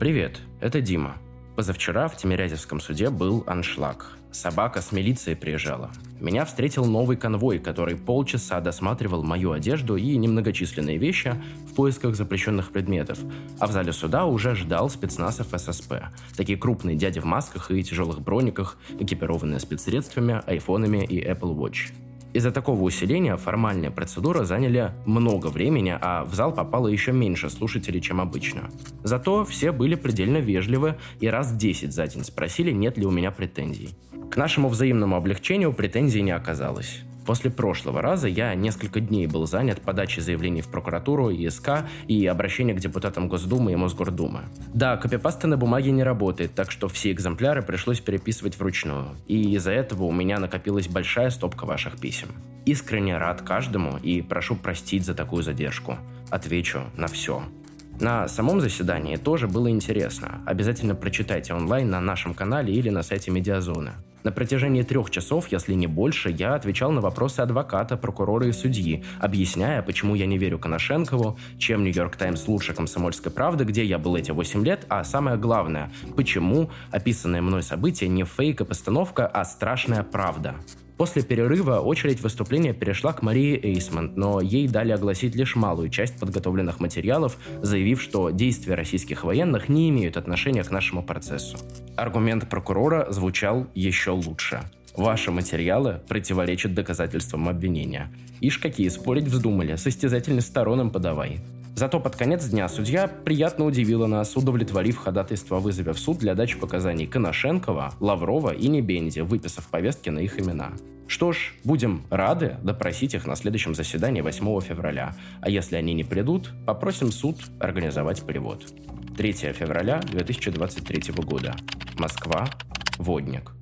Привет, это Дима. Позавчера в Тимирязевском суде был аншлаг. Собака с милицией приезжала. Меня встретил новый конвой, который полчаса досматривал мою одежду и немногочисленные вещи в поисках запрещенных предметов. А в зале суда уже ждал спецназов ССП. Такие крупные дяди в масках и тяжелых брониках, экипированные спецсредствами, айфонами и Apple Watch. Из-за такого усиления формальная процедура заняли много времени, а в зал попало еще меньше слушателей, чем обычно. Зато все были предельно вежливы и раз 10 за день спросили, нет ли у меня претензий. К нашему взаимному облегчению претензий не оказалось. После прошлого раза я несколько дней был занят подачей заявлений в прокуратуру, ИСК и обращения к депутатам Госдумы и Мосгордумы. Да, копипаста на бумаге не работает, так что все экземпляры пришлось переписывать вручную. И из-за этого у меня накопилась большая стопка ваших писем. Искренне рад каждому и прошу простить за такую задержку. Отвечу на все. На самом заседании тоже было интересно. Обязательно прочитайте онлайн на нашем канале или на сайте Медиазоны. На протяжении трех часов, если не больше, я отвечал на вопросы адвоката, прокурора и судьи, объясняя, почему я не верю Коношенкову, чем Нью-Йорк Таймс лучше комсомольской правды, где я был эти 8 лет, а самое главное, почему описанное мной событие не фейк и постановка, а страшная правда. После перерыва очередь выступления перешла к Марии Эйсмонт, но ей дали огласить лишь малую часть подготовленных материалов, заявив, что действия российских военных не имеют отношения к нашему процессу. Аргумент прокурора звучал еще лучше. Ваши материалы противоречат доказательствам обвинения. Ишь какие спорить вздумали, состязательный сторонам подавай. Зато под конец дня судья приятно удивила нас, удовлетворив ходатайство о вызове в суд для дачи показаний Коношенкова, Лаврова и Небенди, выписав повестки на их имена. Что ж, будем рады допросить их на следующем заседании 8 февраля, а если они не придут, попросим суд организовать перевод. 3 февраля 2023 года. Москва. Водник.